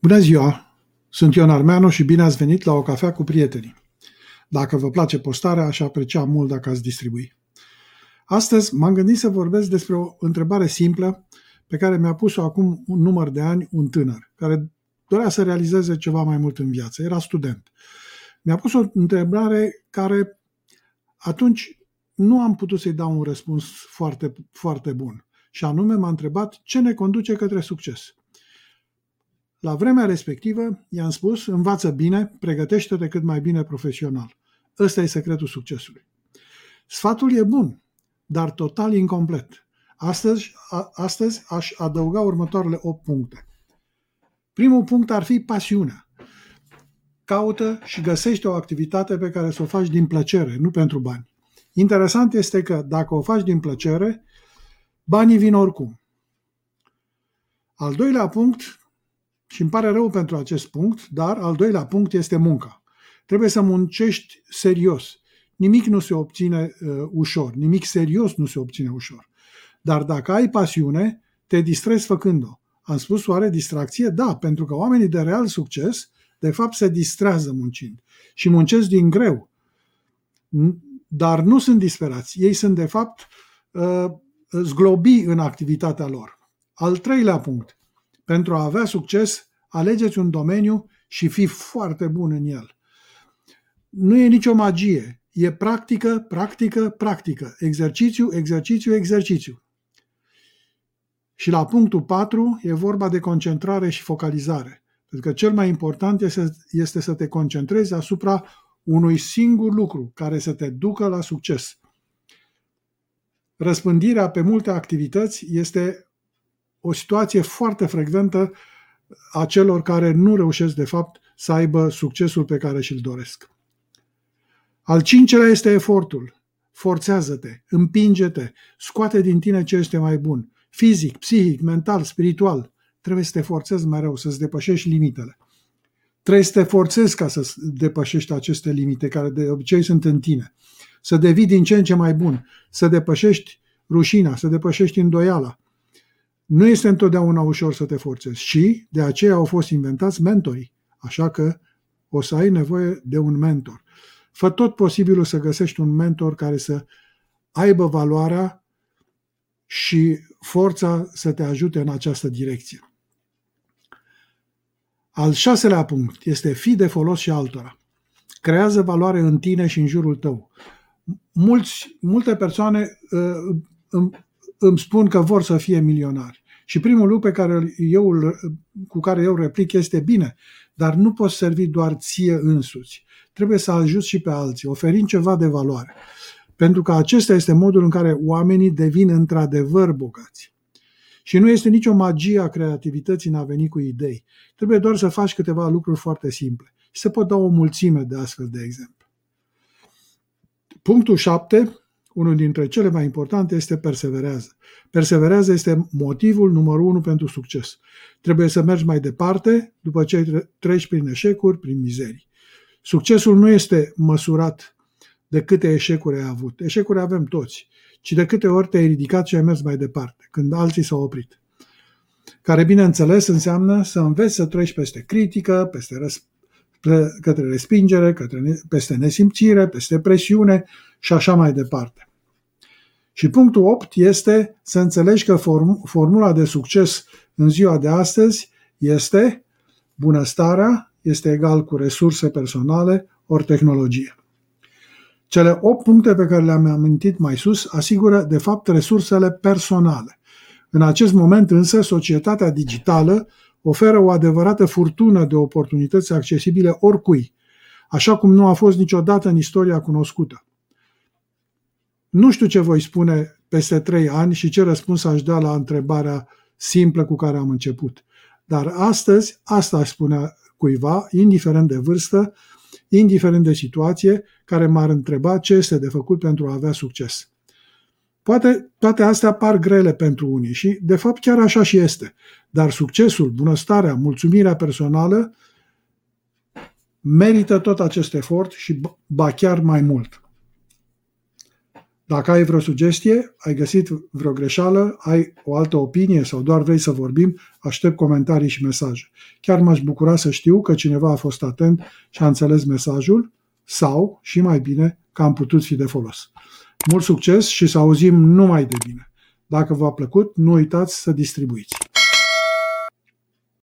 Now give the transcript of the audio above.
Bună ziua! Sunt Ion Armeanu și bine ați venit la o cafea cu prietenii. Dacă vă place postarea, aș aprecia mult dacă ați distribui. Astăzi m-am gândit să vorbesc despre o întrebare simplă pe care mi-a pus-o acum un număr de ani un tânăr, care dorea să realizeze ceva mai mult în viață. Era student. Mi-a pus o întrebare care atunci nu am putut să-i dau un răspuns foarte, foarte bun. Și anume m-a întrebat ce ne conduce către succes. La vremea respectivă, i-am spus, învață bine, pregătește-te cât mai bine profesional. Ăsta e secretul succesului. Sfatul e bun, dar total incomplet. Astăzi, a, astăzi aș adăuga următoarele 8 puncte. Primul punct ar fi pasiunea. Caută și găsește o activitate pe care să o faci din plăcere, nu pentru bani. Interesant este că dacă o faci din plăcere, banii vin oricum. Al doilea punct și îmi pare rău pentru acest punct, dar al doilea punct este munca. Trebuie să muncești serios. Nimic nu se obține uh, ușor, nimic serios nu se obține ușor. Dar dacă ai pasiune, te distrezi făcând-o. Am spus oare distracție? Da, pentru că oamenii de real succes, de fapt, se distrează muncind și muncesc din greu. Dar nu sunt disperați. Ei sunt, de fapt, uh, zglobi în activitatea lor. Al treilea punct. Pentru a avea succes, alegeți un domeniu și fii foarte bun în el. Nu e nicio magie. E practică, practică, practică. Exercițiu, exercițiu, exercițiu. Și la punctul 4 e vorba de concentrare și focalizare. Pentru că cel mai important este, este să te concentrezi asupra unui singur lucru care să te ducă la succes. Răspândirea pe multe activități este o situație foarte frecventă a celor care nu reușesc, de fapt, să aibă succesul pe care și-l doresc. Al cincelea este efortul. Forțează-te, împinge-te, scoate din tine ce este mai bun. Fizic, psihic, mental, spiritual. Trebuie să te forțezi mereu, să-ți depășești limitele. Trebuie să te forțezi ca să depășești aceste limite care de obicei sunt în tine. Să devii din ce în ce mai bun, să depășești rușina, să depășești îndoiala, nu este întotdeauna ușor să te forțezi și de aceea au fost inventați mentorii. Așa că o să ai nevoie de un mentor. Fă tot posibilul să găsești un mentor care să aibă valoarea și forța să te ajute în această direcție. Al șaselea punct este fi de folos și altora. Creează valoare în tine și în jurul tău. Mulți, multe persoane uh, îmi, îmi spun că vor să fie milionari. Și primul lucru pe care eu, cu care eu replic este bine, dar nu poți servi doar ție însuți. Trebuie să ajuți și pe alții, oferind ceva de valoare. Pentru că acesta este modul în care oamenii devin într-adevăr bogați. Și nu este nicio magie a creativității în a veni cu idei. Trebuie doar să faci câteva lucruri foarte simple. Și se pot da o mulțime de astfel de exemple. Punctul 7 unul dintre cele mai importante este perseverează. Perseverează este motivul numărul unu pentru succes. Trebuie să mergi mai departe după ce treci prin eșecuri, prin mizerii. Succesul nu este măsurat de câte eșecuri ai avut. Eșecuri avem toți, ci de câte ori te-ai ridicat și ai mers mai departe, când alții s-au oprit. Care, bineînțeles, înseamnă să înveți să treci peste critică, peste răs- către respingere, către, peste nesimțire, peste presiune și așa mai departe. Și punctul 8 este să înțelegi că form- formula de succes în ziua de astăzi este bunăstarea este egal cu resurse personale ori tehnologie. Cele 8 puncte pe care le-am amintit mai sus asigură, de fapt, resursele personale. În acest moment, însă, societatea digitală oferă o adevărată furtună de oportunități accesibile oricui, așa cum nu a fost niciodată în istoria cunoscută. Nu știu ce voi spune peste trei ani și ce răspuns aș da la întrebarea simplă cu care am început. Dar astăzi, asta aș spune cuiva, indiferent de vârstă, indiferent de situație, care m-ar întreba ce este de făcut pentru a avea succes. Poate toate astea par grele pentru unii și, de fapt, chiar așa și este. Dar succesul, bunăstarea, mulțumirea personală merită tot acest efort și ba chiar mai mult. Dacă ai vreo sugestie, ai găsit vreo greșeală, ai o altă opinie sau doar vrei să vorbim, aștept comentarii și mesaje. Chiar m-aș bucura să știu că cineva a fost atent și a înțeles mesajul sau, și mai bine, că am putut fi de folos. Mult succes și să auzim numai de bine! Dacă v-a plăcut, nu uitați să distribuiți.